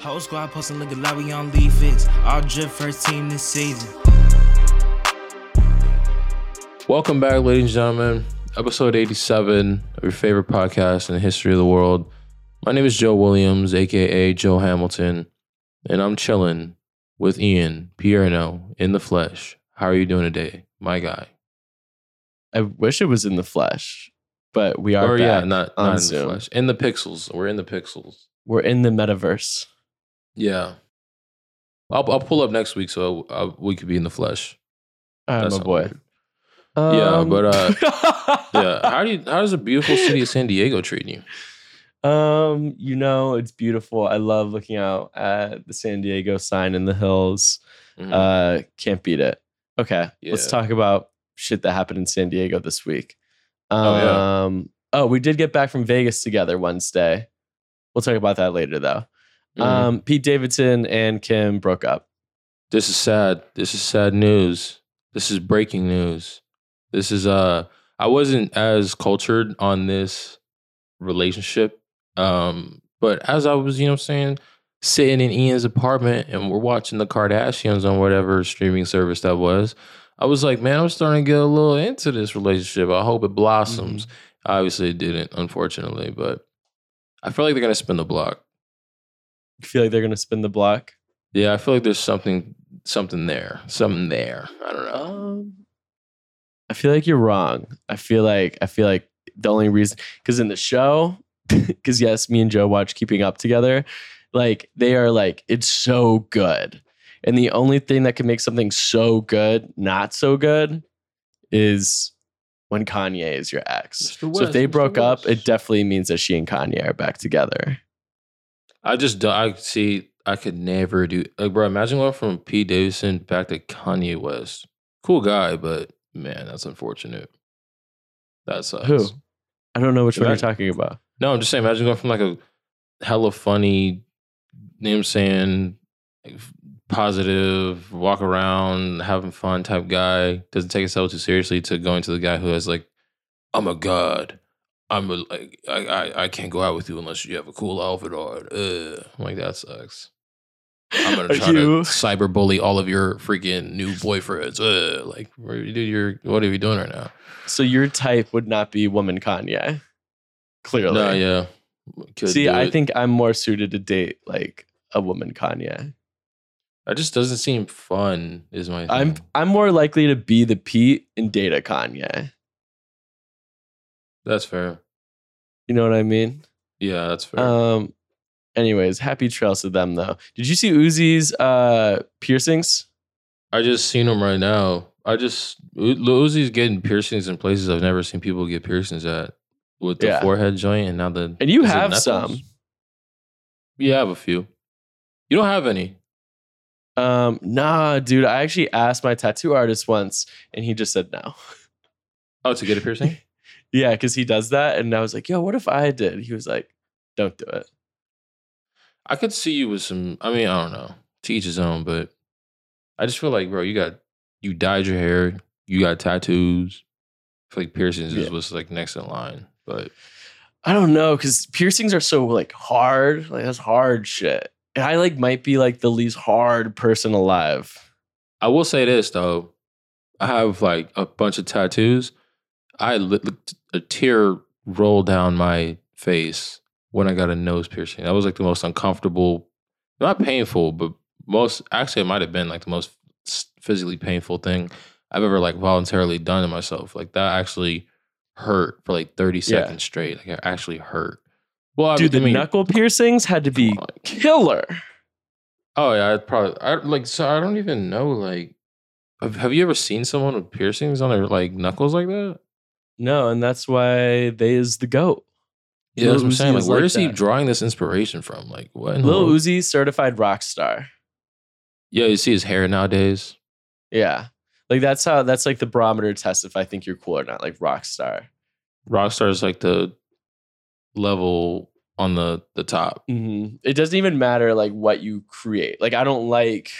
Whole squad posting look like we on League Fits. All drip first team this season. Welcome back, ladies and gentlemen. Episode 87 of your favorite podcast in the history of the world. My name is Joe Williams, aka Joe Hamilton, and I'm chilling with Ian Pierno in the flesh. How are you doing today, my guy? I wish it was in the flesh, but we are or back yeah, not, not in Zoom. the flesh. In the pixels. We're in the pixels. We're in the metaverse. Yeah. I'll, I'll pull up next week so uh, we could be in the flesh. I'm a boy. weird. Yeah, Um, but, uh, Yeah. How do you how does the beautiful city of San Diego treat you? um, you know, it's beautiful. I love looking out at the San Diego sign in the hills. Mhm. Uh, can't beat it. Okay, let's talk about shit that happened in San Diego this week. Um, Oh, yeah. oh, we did get back from Vegas together Wednesday. We'll talk about that later, though. Mhm. Um, Pete Davidson and Kim broke up. this is sad. This is sad news. This is breaking news. This is uh I wasn't as cultured on this relationship. Um, but as I was, you know what I'm saying, sitting in Ian's apartment and we're watching the Kardashians on whatever streaming service that was, I was like, man, I'm starting to get a little into this relationship. I hope it blossoms. Obviously it didn't, unfortunately, but I feel like they're gonna spin the block. You feel like they're gonna spin the block? Yeah, I feel like there's something something there. Something there. I don't know. Um, I feel like you're wrong. I feel like I feel like the only reason because in the show, because yes, me and Joe watch Keeping Up together. Like they are like it's so good, and the only thing that can make something so good not so good is when Kanye is your ex. Mr. so if they Mr. broke up, it definitely means that she and Kanye are back together. I just don't. I see. I could never do. Like, bro, imagine going from Pete Davidson back to Kanye West. Cool guy, but man, that's unfortunate. That sucks. Who? I don't know which one you're talking about. No, I'm just saying. Imagine going from like a hella funny, you know what I'm saying, like, positive, walk around, having fun type guy, doesn't take himself too seriously, to going to the guy who has like, I'm a god. I'm a, like I, I I can't go out with you unless you have a cool outfit on. Uh, I'm like that sucks. I'm gonna try to cyberbully all of your freaking new boyfriends. Uh, like, what are? You're what are you doing right now? So your type would not be woman Kanye. Clearly. No, yeah. Could See, I it. think I'm more suited to date like a woman Kanye. That just doesn't seem fun. Is my thing. I'm I'm more likely to be the Pete and date a Kanye. That's fair. You know what I mean? Yeah, that's fair. Um anyways, happy trails to them though. Did you see Uzi's uh piercings? I just seen them right now. I just U- Uzi's getting piercings in places I've never seen people get piercings at, with the Yeah. forehead joint and now the. And you have some. You have a few. You don't have any. Um nah, dude, I actually asked my tattoo artist once and he just said no. Oh, to get a piercing? yeah, cuz he does that and I was like, "Yo, what if I did?" He was like, "Don't do it." I could see you with some. I mean, I don't know. To each his own, but I just feel like, bro, you got you dyed your hair, you got tattoos. I feel like piercings is what's like next in line. But I don't know because piercings are so like hard. Like that's hard shit. And I like might be like the least hard person alive. I will say this though, I have like a bunch of tattoos. I lit a tear rolled down my face when I got a nose piercing. That was like the most uncomfortable, not painful, but most actually it might have been like the most physically painful thing I've ever like voluntarily done to myself. Like that actually hurt for like 30 Yeah. seconds straight. Like it actually hurt. Well, I- Dude, I the mean, knuckle piercings had to be killer. Oh yeah, I'd probably I like so I don't even know like have, have you ever seen someone with piercings on their like knuckles like that? No, and that's why they is the goat. Yeah, that's what I'm saying. Like, is where like is he that. drawing this inspiration from? Like, what? in the Lil world? Uzi, certified rock star. Yeah, you see his hair nowadays. Yeah, like that's how that's like the barometer test if I think you're cool or not. Like rock star. Rockstar is like the level on the the top. hmm It doesn't even matter like what you create. Like I don't like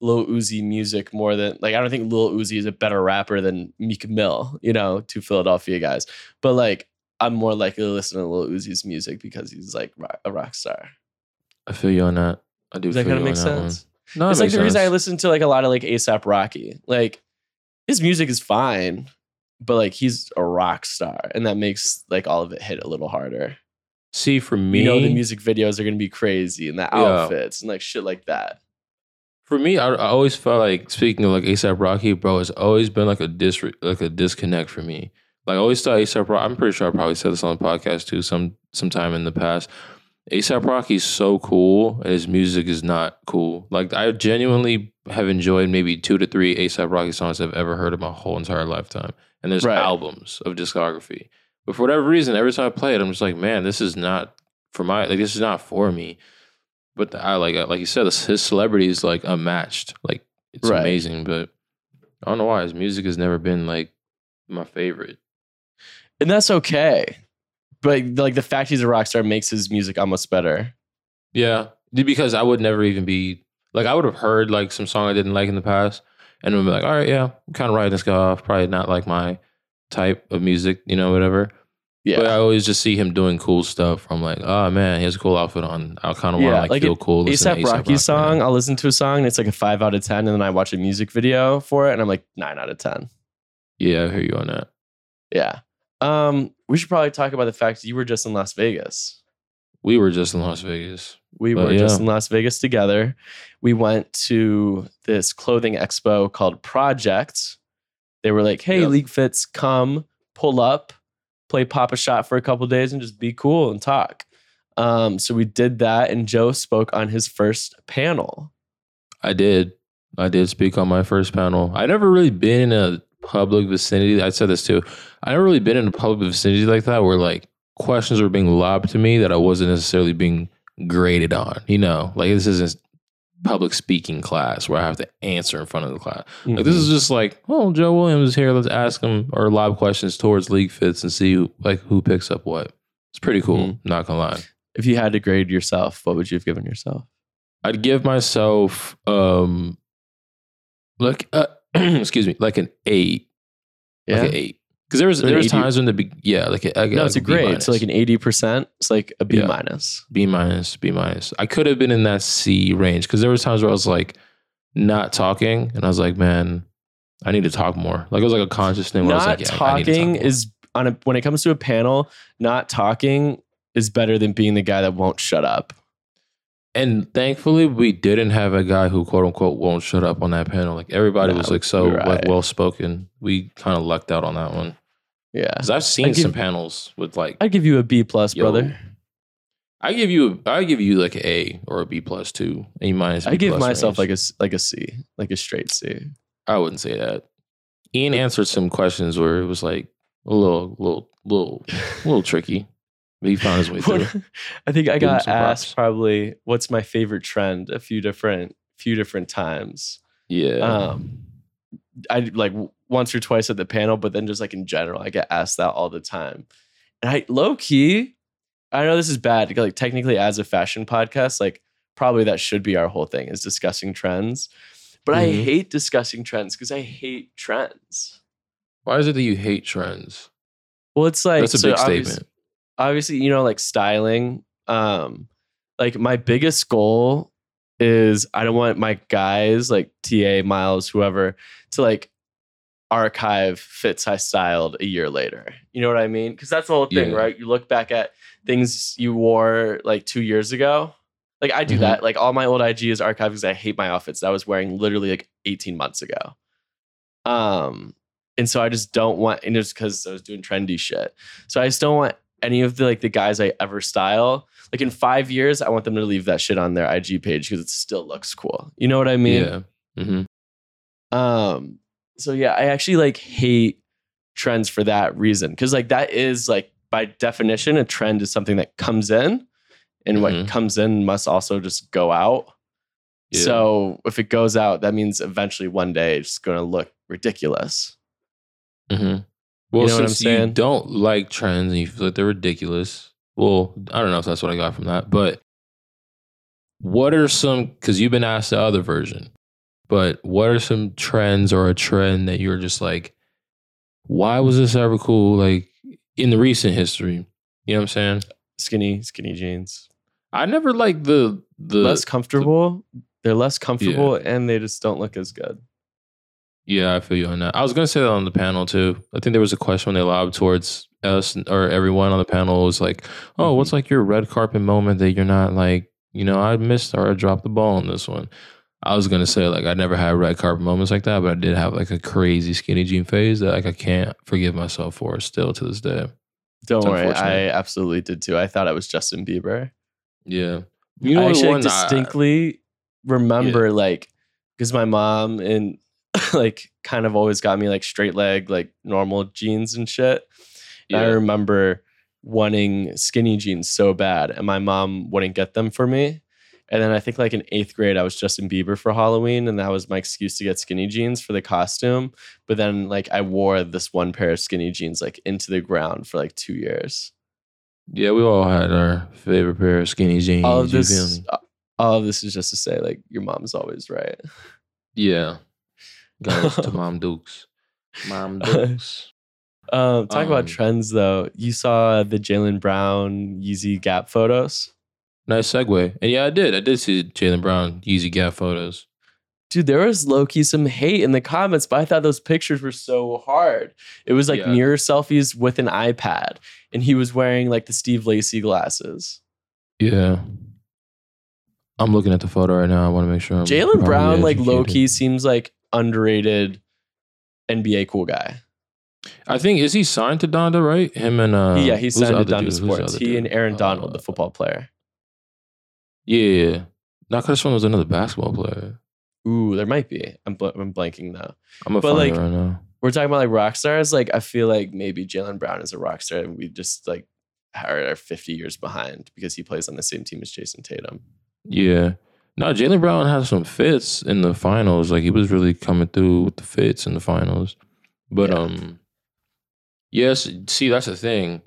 Lil Uzi music more than like I don't think Lil Uzi is a better rapper than Meek Mill, you know, to Philadelphia guys. But like I'm more likely to listen to Lil Uzi's music because he's like ro- a rock star. I feel you on that. I do. Does that feel kind of you make on one. sense? No, it's it like makes the reason I listen to like a lot of like ASAP Rocky. Like his music is fine, but like he's a rock star, and that makes like all of it hit a little harder. See, for me, You know, the music videos are gonna be crazy, and the Yeah. outfits and like shit like that. For me, I, I always felt like speaking of like ASAP Rocky, bro, it's always been like a dis like a disconnect for me. Like I always thought ASAP Rocky. I'm pretty sure I probably said this on the podcast too, some sometime in the past. ASAP Rocky's so cool, and his music is not cool. Like I genuinely have enjoyed maybe two to three ASAP Rocky songs I've ever heard in my whole entire lifetime, and there's Right. albums of discography. But for whatever reason, every time I play it, I'm just like, man, this is not for my like this is not for me. But the, I like uh, like you said, his celebrity is like unmatched. Like it's Right. amazing, but I don't know why his music has never been like my favorite. And that's okay. But like the fact he's a rock star makes his music almost better. Yeah, because I would never even be like I would have heard like some song I didn't like in the past, and would be like, all right, yeah, I'm kind of writing this guy off. Probably not like my type of music, you know, whatever. Yeah. But I always just see him doing cool stuff. I'm like, oh man, he has a cool outfit on. I kind of want to Yeah, like, like feel cool. listening ASAP Rocky song, man. I'll listen to a song and it's like a five out of 10. And then I watch a music video for it and I'm like nine out of 10. Yeah, I hear you on that. Yeah. Um, we should probably talk about the fact you were just in Las Vegas. We were just in Las Vegas. We But were just in Las Vegas together. We went to this clothing expo called Project. They were like, hey, Yep. League Fits, come pull up, play Papa shot for a couple days and just be cool and talk. Um, so we did that, and Joe spoke on his first panel. I did. I did speak on my first panel. I never really been in a public vicinity. I said this too. I never really been in a public vicinity like that where like questions were being lobbed to me that I wasn't necessarily being graded on. You know, like this isn't public speaking class where I have to answer in front of the class. Like this is just like, oh, Joe Williams is here. Let's ask him or lob questions towards league fits and see who, like who picks up what. It's pretty cool. Mhm. Not gonna lie. if you had to grade yourself, what would you have given yourself? I'd give myself um like uh, excuse me, like an eight. Yeah. Like an eight. Because there was there was 80 times when the be- yeah, like a, like no, a it's a B grade. minus. So like an eighty percent. It's like a B Yeah. minus. B minus, B minus. I could have been in that C range because there was times where I was like not talking and I was like, man, I need to talk more. Like it was like a conscious thing where I was like, yeah, I need to talk talking more. is on a when it comes to a panel. Not talking is better than being the guy that won't shut up. And thankfully, we didn't have a guy who quote unquote won't shut up on that panel. Like everybody No, was like so you're like well spoken. We kind of lucked out on that one. Yeah, Because I've seen give- some panels with like I'd give you a B plus, Yo, brother. I give you I give you like an A or a B plus two, A minus. I give myself like range. a s- like a C, like a straight C. I wouldn't say that. Ian answered some questions where it was like a little, little, little, little tricky, but he found his way through. I think I Give got asked props. probably what's my favorite trend a few different few different times. Yeah, Um, I like once or twice at the panel, but then just like in general, I get asked that all the time. And I low key, I know this is bad. Like technically, as a fashion podcast, like probably that should be our whole thing is discussing trends. But I Mhm. hate discussing trends because I hate trends. why is it that you hate trends? Well, it's like That's a so big obvious- statement. obviously you know like styling um like my biggest goal is i don't want my guys like ta miles whoever to like archive fits i styled a year later. You know what i mean? Because that's the whole thing Yeah. right? You look back at things you wore like two years ago. Like i do Mhm. that. Like all my old ig is archived because i hate my outfits. That i was wearing literally like 18 months ago. Um and so i just don't want and it's because i was doing trendy shit. So i just don't want any of the like the guys I ever style. Like in five years, I want them to leave that shit on their IG page because it still looks cool. You know what I mean? yeah, hmm Um. So yeah, I actually like hate trends for that reason because like that is like by definition a trend is something that comes in, and what Mhm. comes in must also just go out. Yeah. So if it goes out, that means eventually one day it's going to look ridiculous. hmm Well, you know what I'm since you saying? don't like trends and you feel like they're ridiculous, well, I don't know if that's what I got from that, but what are some? Because you've been asked the other version, but what are some trends or a trend that you're just like, why was this ever cool? Like in the recent history, you know what I'm saying? Skinny, skinny jeans. I never like the the less comfortable. They're less comfortable and they just don't look as good. Yeah, I feel you on that. I was gonna say that on the panel too. I think there was a question when they lobbed towards us or everyone on the panel was like, "Oh, Mm-hmm. what's like your red carpet moment that you're not like, you know, I missed or I dropped the ball on this one." I was gonna say like I never had red carpet moments like that, but I did have like a crazy skinny jean phase that like I can't forgive myself for still to this day. Don't It's worry, I absolutely did too. I thought it was Justin Bieber. Yeah, you I what actually one I- distinctly remember like because my mom and like kind of always got me like straight leg, like normal jeans and shit. And I remember wanting skinny jeans so bad, and my mom wouldn't get them for me. And then I think like in eighth grade, I was Justin Bieber for Halloween, and that was my excuse to get skinny jeans for the costume. But then like I wore this one pair of skinny jeans like into the ground for like two years. yeah, we all had our favorite pair of skinny jeans. all of this, uh, all of this is just to say like your mom's always right. Yeah, gotta Mom Dukes. Mom Dukes. Um, talk about Um, trends though. You saw the Jaylen Brown Yeezy Gap photos. Nice segue. And yeah, I did. I did see Jaylen Brown Yeezy Gap photos. Dude, there was low key some hate in the comments, but I thought those pictures were so hard. It was like Yeah. mirror selfies with an iPad, and he was wearing like the Steve Lacy glasses. Yeah. I'm looking at the photo right now. I want to make sure. Jaylen Brown, like low key, seems like underrated NBA cool guy. I think is he signed to Donda, right? Him and uh yeah, he's signed to Donda dude? Sports. He and? Aaron Donald, the Uh, football player. Yeah. Not because one was another basketball player. Ooh, there might be. I'm bl- I'm blanking though. I'm gonna But, like, right now. we're talking about like rock stars. Like I feel like maybe Jaylen Brown is a rock star, and we just like are 50 years behind because he plays on the same team as Jayson Tatum. Yeah. No, Jaylen Brown has some fits in the finals. Like he was really coming through with the fits in the finals. But Yeah. um yes, see that's the thing.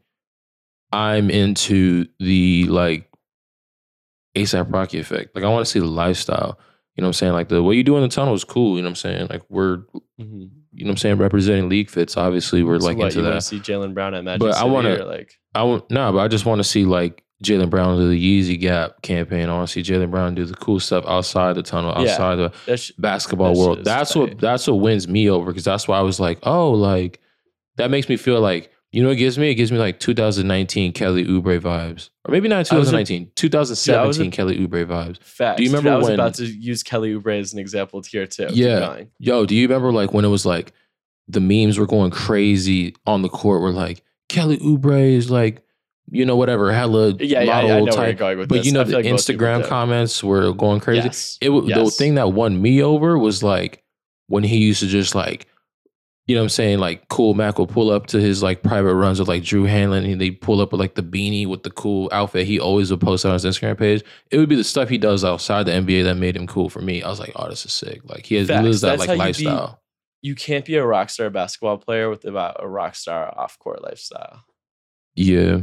I'm into the like ASAP Rocky effect. Like I want to see the lifestyle. You know what I'm saying? Like the what you do in the tunnel is cool. You know what I'm saying? Like we're you know what I'm saying, representing league fits. Obviously, we're So like what, into you that. want to see Jaylen Brown at Magic But I wanna- or, like I want no, but I just want to see like Jaylen Brown do the Yeezy Gap campaign. I want to see Jaylen Brown do the cool stuff outside the tunnel, Yeah. outside the that's basketball world. That's tight. what that's what wins me over because that's why I was like, oh, like that makes me feel like you know what it gives me? It gives me like 2019 Kelly Oubre vibes, or maybe not I was a- 2019, 2017 a- Kelly Oubre vibes. facts. Do you remember I was when- about to use Kelly Oubre as an example here too. Yeah. going. Yo, do you remember like when it was like the memes were going crazy on the court? Were like Kelly Oubre is like you know whatever hella Yeah, yeah, model I know where you're type. going with But this. you know the like Instagram comments were going crazy. Yes. It w- the thing that won me over was like when he used to just like, you know what I'm saying? Like cool Mac will pull up to his like private runs with like Drew Hanlen and they pull up with like the beanie with the cool outfit. He always would post on his Instagram page. It would be the stuff he does outside the NBA that made him cool for me. I was like, oh, this is sick. Like he has Facts. lives that That's like how you lifestyle. You can't be a rock star basketball player with about a rock star off court lifestyle. Yeah.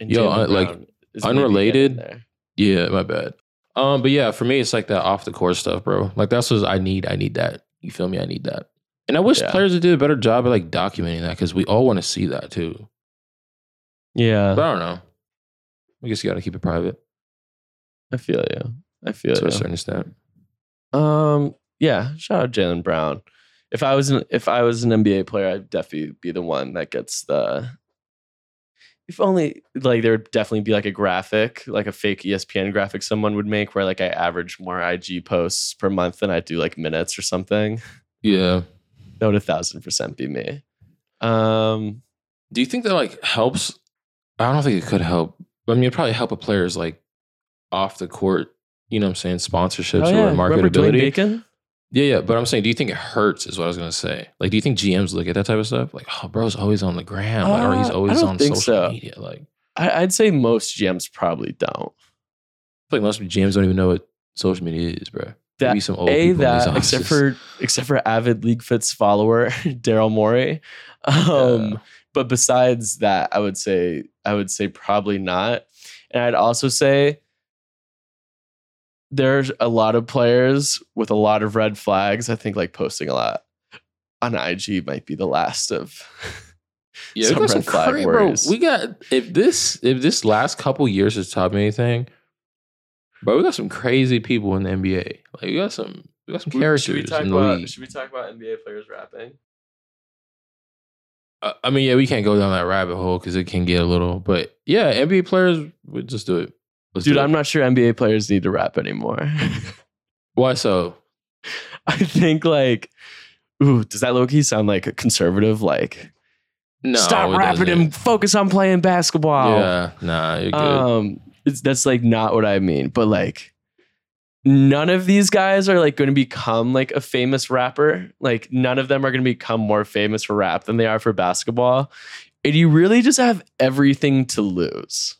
And Yo, Jaylen un- like, Brown is maybe unrelated, getting there. Yeah, my bad. Um, but yeah, for me, it's like that off the court stuff, bro. Like that's what I need. I need that. You feel me? I need that. And I wish Yeah. players would do a better job at like documenting that because we all want to see that too. Yeah, But I don't know. I guess you got to keep it private I feel you. I feel you. to you. a certain extent. Um, yeah, shout out Jaylen Brown. If I was an if I was an NBA player, I'd definitely be the one that gets the. If only like there would definitely be like a graphic, like a fake ESPN graphic someone would make where like I average more IG posts per month than I do like minutes or something. Yeah. That would a thousand percent be me. Um, Do you think that like helps? I don't think it could help. I mean, it probably help a player's like off the court. You know what I'm saying? Sponsorships oh, yeah. or marketability. Yeah, yeah. But I'm saying, do you think it hurts? Is what I was gonna say. Like, do you think GMs look at that type of stuff? Like, oh, bro's always on the gram, like, or he's Uh, always on social so. media. Like, I, I'd say most GMs probably don't. Like most GMs don't even know what social media is, bro. That- Maybe some old a that except for except for avid league fits follower daryl morey um Yeah. but besides that i would say i would say probably not and i'd also say there's a lot of players with a lot of red flags i think like posting a lot on ig might be the last of yeah, some we got some red flag crazy, bro. We got if this if this last couple years has taught me anything, Bro, we got some crazy people in the NBA. Like we got some we got some Should we characters talk in the about league. should we talk about NBA players rapping? Uh, I mean, yeah, we can't go down that rabbit hole because it can get a little. But yeah, NBA players, we just do it. Let's Dude. I'm not sure NBA players need to rap anymore. Why so? I think like, ooh, does that low key sound like a conservative? Like, No, stop rapping doesn't. and focus on playing basketball. Yeah, nah, you're good. Um, it's, that's like not what I mean. But like, none of these guys are like going to become like a famous rapper. Like, none of them are going to become more famous for rap than they are for basketball. And you really just have everything to lose.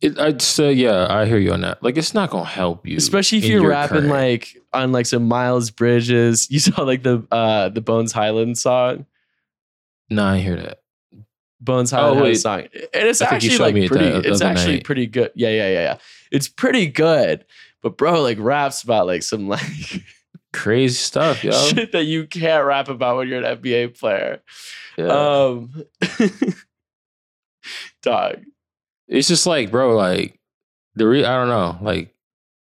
It, I'd say, yeah, I hear you on that. Like, it's not gonna help you, especially if you're your rapping current- like on like some Miles Bridges. You saw like the uh the Bones Hyland song. Nah, I hear that. Bones Hyland had a Oh, song, and it's I think you actually like me pretty. the it's actually night. pretty good. Yeah, yeah, yeah, yeah. It's pretty good. But bro, like raps about like some like Crazy stuff, yo. shit that you can't rap about when you're an NBA player. Yeah. Um, dog, it's just like, bro, like the re- I don't know, like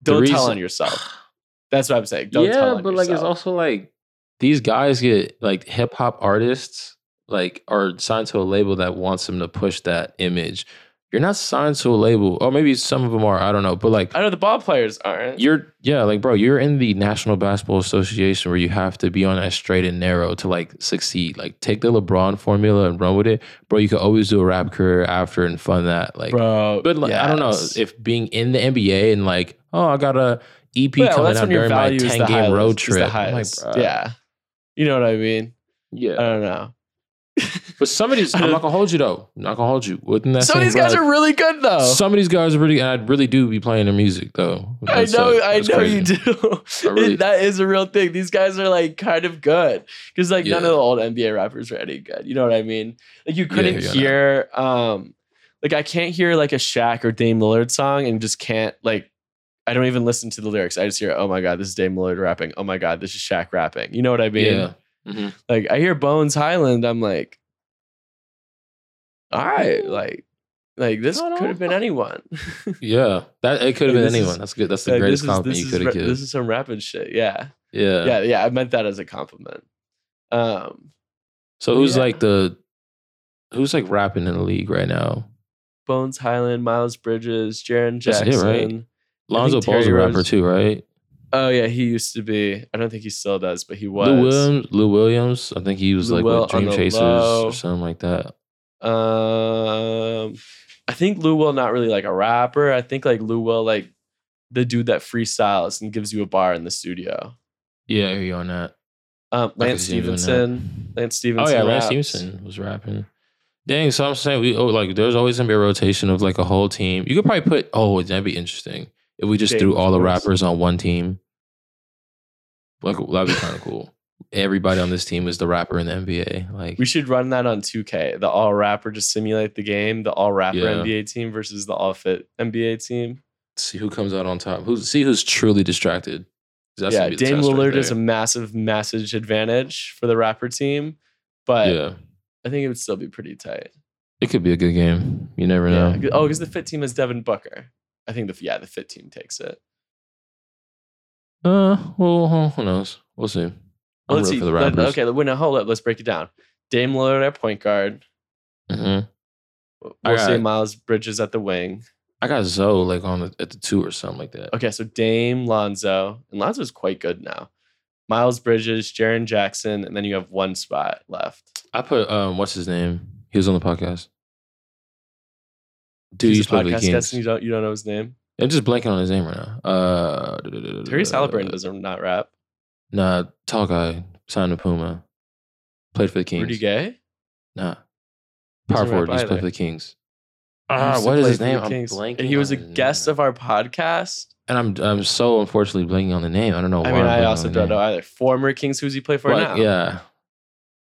don't tell reason- on yourself. That's what I'm saying. Don't yeah, tell on but like it's also like these guys get like hip hop artists like are signed to a label that wants them to push that image. You're not signed to a label, or maybe some of them are. I don't know, but like I know the ball players aren't. you're, yeah, like bro, you're in the National Basketball Association where you have to be on that straight and narrow to like succeed. Like take the LeBron formula and run with it, bro. You could always do a rap career after and fund that, like. bro. But like, I don't know if being in the NBA and like, oh, I got a EP Yeah, coming that's out during my ten the game highest- road trip. Like, yeah, you know what I mean. Yeah, I don't know. But some of these, I'm not gonna hold you though. I'm not gonna hold you. Within that Some of these guys breath, are really good though. Some of these guys are really, and I really do be playing their music though. I know, uh, I know crazy. you do. Really- that is a real thing. These guys are like kind of good because like none of the old NBA rappers are any good. You know what I mean? Like you couldn't yeah, hear, um, like I can't hear like a Shaq or Dame Lillard song and just can't like. I don't even listen to the lyrics. I just hear, oh my god, this is Dame Lillard rapping. Oh my god, this is Shaq rapping. You know what I mean? Yeah. Mhm. Like I hear Bones Hyland, I'm like, all right, like, like this could have been anyone. Yeah. That it could have Like, been anyone. is- That's good. That's the Like, greatest this is- compliment you could have given. This is some rapping shit. Yeah, Yeah. yeah, yeah. I meant that as a compliment. Um, So who's Yeah. like the who's like rapping in the league right now? Bones Hyland, Miles Bridges, Jaren That's it, Jackson. right? Lonzo Ball's a rapper Rose- too, right? Oh yeah, he used to be. I don't think he still does, but he was. Lou Williams. Lou Williams. I think he was Lou like Will with Dream Chasers low. or something like that. Um, I think Lou Will not really like a rapper. I think like Lou Will like the dude that freestyles and gives you a bar in the studio. Yeah, hear you on that. Um, Lance you doing. Stephenson. Oh Stephenson. yeah, Lance. Stephenson was rapping. Dang, so I'm saying we oh like there's always gonna be a rotation of like a whole team. You could probably put oh that'd be interesting if we just Dame, threw all the rappers on one team. Like that'd be kind of cool. Everybody on this team is the rapper in the NBA. Like We should run that on 2K. The all rapper just simulate the game. The all rapper Yeah. NBA team versus the all fit NBA team. see who comes out on top. Who see who's truly distracted. that's yeah, Dame test right Lillard is a massive, massive advantage for the rapper team, but yeah. I think it would still be pretty tight. It could be a good game. You never know. Oh, because the fit team is Devin Booker. I think the yeah the fit team takes it. Uh, well, who knows? We'll see. Well, let's see. Let- okay, wait, now hold up. Let's break it down. Dame Lillard at point guard. hmm We'll say got- Miles Bridges at the wing. I got Zoe like on the, at the two or something like that. Okay, so Dame, Lonzo, and Lonzo's quite good now. Miles Bridges, Jaren Jackson, and then you have one spot left. I put um, what's his name? He was on the podcast. Dude, He's a the podcast guest, and you don't you don't know his name. I'm just blanking on his name right now. Uh, Terry Haliburton does not rap. Nah, tall guy signed to Puma. Played for the Kings. Rudy Gay. Nah, Doesn't power rap forward. Just either. played for the Kings. Ah, used to what is play his for the name? I'm Kings. blanking. And he was a his guest name. of our podcast. And I'm I'm so unfortunately blanking on the name. I don't know. I why mean, I'm I blanking also on the don't know name. either. Former Kings, who's he play for Like, now? Yeah,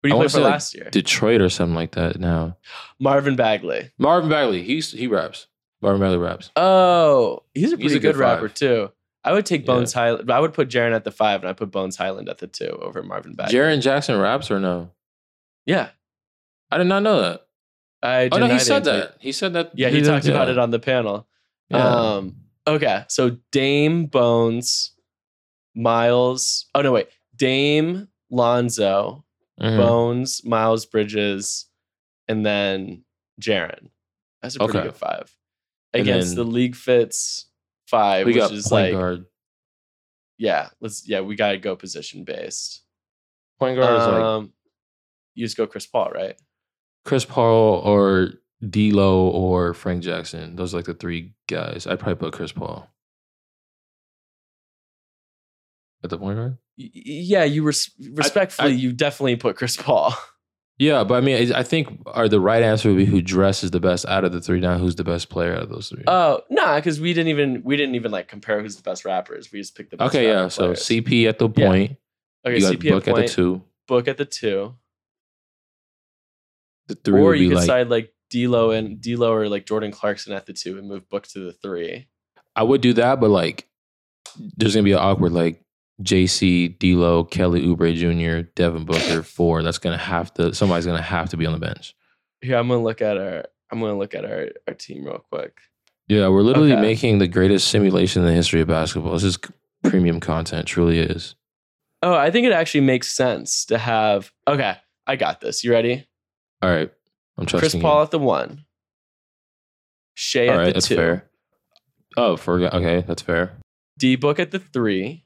Who do I play wanna for say, like, last year? Detroit or something like that. Now Marvin Bagley. Marvin Bagley. He's he raps. Marvin Bagley raps. Oh, he's a He's pretty a good good, rapper five. too. I would take Yeah. Bones Hyland. I would put Jaren at the five, and I put Bones Hyland at the two over Marvin Bagley. Jaren Jackson raps or no? yeah, I did not know that. I. Oh no, he said that. He said that. Yeah, he did- talked about yeah. it on the panel. Yeah. Um, Okay, so Dame, Bones, Miles. Oh no, wait. Dame, Lonzo, Mhm. Bones, Miles Bridges, and then Jaren. That's a pretty Okay. good five. Against then- the league fits five, we which got is point like guard. yeah, let's yeah, we gotta go position based. Point guard is like Um, you just go Chris Paul, right? Chris Paul or D'Lo or Frank Jackson. Those are like the three guys. I'd probably put Chris Paul at the point guard. Y- yeah, you res- respectfully, you definitely put Chris Paul. Yeah, but I mean, I think are the right answer would be who dresses the best out of the three. Now, who's the best player out of those three? Oh nah, because we didn't even we didn't even like compare who's the best rappers. We just picked the best. okay, yeah. So players. CP at the Yeah. point. okay, you got CP Book at, point, at the two. Book at the two, The three or you could like side like D'Lo and D'Lo or like Jordan Clarkson at the two and move Book to the three. I would do that, but like, there's gonna be an awkward like JC, D'Lo, Kelly Oubre Jr., Devin Booker four. That's gonna have to. Somebody's gonna have to be on the bench. Yeah, I'm gonna look at our I'm gonna look at our our team real quick. Yeah, we're literally Okay. making the greatest simulation in the history of basketball. This is premium content, truly is. Oh, I think it actually makes sense to have. Okay, I got this. You ready? All right, I'm trusting Chris Paul you. at the one. Shai All at right, the that's two. fair. Oh, for okay, that's fair. D Book at the three.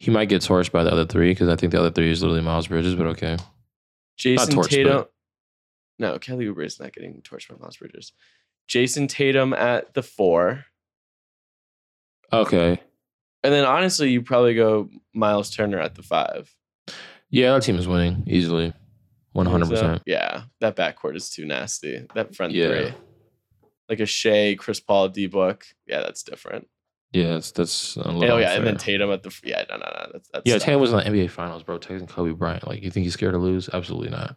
He might get torched by the other three because I think the other three is literally Miles Bridges, but okay. Jayson torched, Tatum. but- No, Kelly Oubre is not getting torched by Miles Bridges. Jayson Tatum at the four. Okay. And then honestly, you probably go Miles Turner at the five. Yeah, that team is winning easily. One hundred So, percent. Yeah, that backcourt is too nasty. That front Yeah. three. Like a Shai, Chris Paul, D Book. Yeah, that's different. Yeah, that's a little Oh yeah, and then. Tatum at the yeah, no, no, no. That's, that's Yeah. Tatum was in the NBA Finals, bro. Taking Kobe Bryant. Like, you think he's scared to lose? Absolutely not.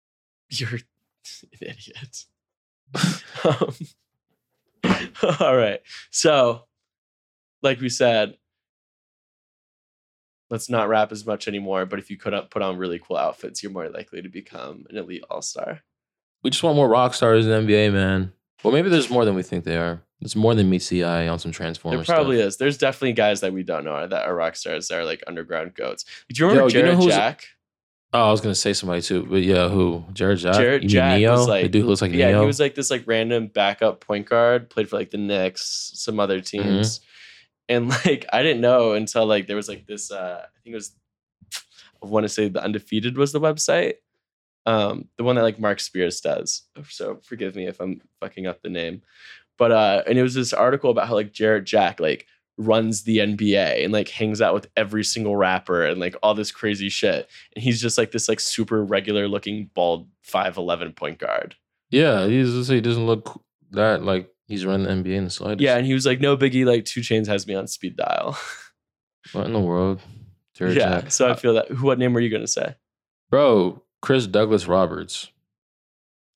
You're an idiot. um, all right. So, like we said, let's not rap as much anymore. But if you could put on really cool outfits, you're more likely to become an elite all star. We just want more rock stars in the NBA, man. Well, maybe there's more than we think they are. It's more than meets the eye on some Transformers. There probably stuff. is. There's definitely guys that we don't know that are rock stars that are like underground goats. Do you remember Yo, you know Jarrett Jack? Oh, I was gonna say somebody too, but yeah, who? Jarrett Jack. Jarrett Jack Neo? was the dude who looks like yeah, Neo. he was like this like random backup point guard, played for like the Knicks, some other Mm-hmm. teams. And like I didn't know until like there was like this uh I think it was I want to say the undefeated was the website. Um the one that like Marc Spears does. So forgive me if I'm fucking up the name. But uh and it was this article about how like Jarrett Jack like runs the NBA and like hangs out with every single rapper and like all this crazy shit. And he's just like this like super regular looking bald 5'11 point guard. yeah, he's he doesn't look that like he's running the NBA in the slightest. Yeah, and he was like, "No biggie." Like 2 Chainz has me on speed dial. What in the world? Jarrett yeah, Jack. so I feel that. What name were you gonna say? bro, Chris Douglas Roberts.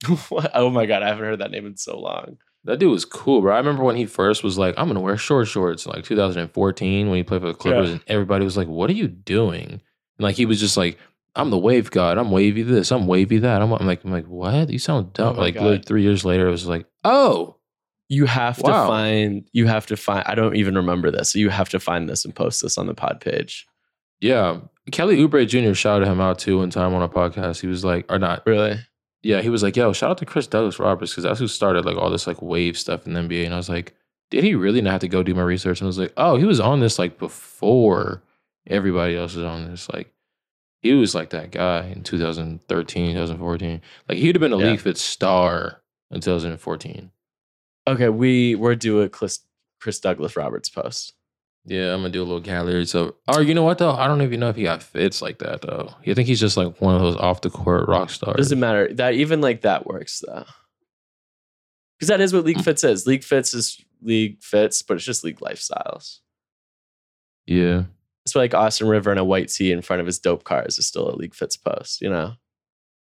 Oh my god, I haven't heard that name in so long. That dude was cool, bro. I remember when he first was like, I'm gonna wear short shorts, like 2014 when he played for the Clippers, Yeah. and everybody was like, What are you doing? And like he was just like, I'm the wave god, I'm wavy this, I'm wavy that. I'm, I'm like, I'm like, what? You sound oh dumb. Oh like God. three years later, it was like, oh, You have to find. You have to find. I don't even remember this. So you have to find this and post this on the pod page. Yeah. Kelly Oubre Jr. shouted him out too one time on a podcast. He was like, or not, Really? yeah, he was like, yo, shout out to Chris Douglas Roberts because that's who started like all this like wave stuff in the NBA. And I was like, did he really not have to go do my research? And I was like, oh, he was on this like before everybody else was on this. Like, he was like that guy in 2013, 2014. Like, he'd have been a Yeah. League Fit star in 2014. Okay, we we're due a Chris, Chris Douglas Roberts post. Yeah, I'm gonna do a little gallery. So, or you know what though? I don't even know if he got fits like that though. You think he's just like one of those off the court rock stars? Doesn't matter. That even like that works though. Because that is what League Fits is. League Fits is League Fits, but it's just League lifestyles. Yeah. It's like Austin River and a white tee in front of his dope cars is still a League Fits post, you know?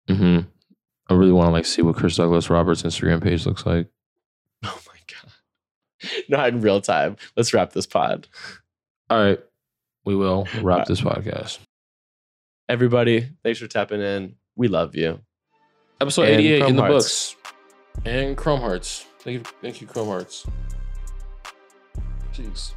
hmm I really want to like see what Chris Douglas Roberts' Instagram page looks like. Oh my. Not in real time. Let's wrap this pod. All right. We will wrap right. this podcast. Everybody, thanks for tapping in. We love you. Episode and 88 Chrome in the Hearts. books. And Chrome Hearts. Thank you, thank you Chrome Hearts. Jeez.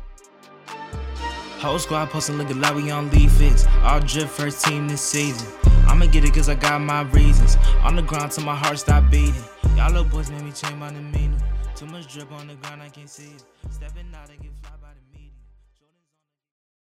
Whole squad posting looking like we on League Fits. All drip first team this season. I'ma get it cause I got my reasons. On the ground till my heart stop beating. Y'all little boys made me change my demeanor. Too much drip on the ground, I can't see it. Stepping out and get fly by.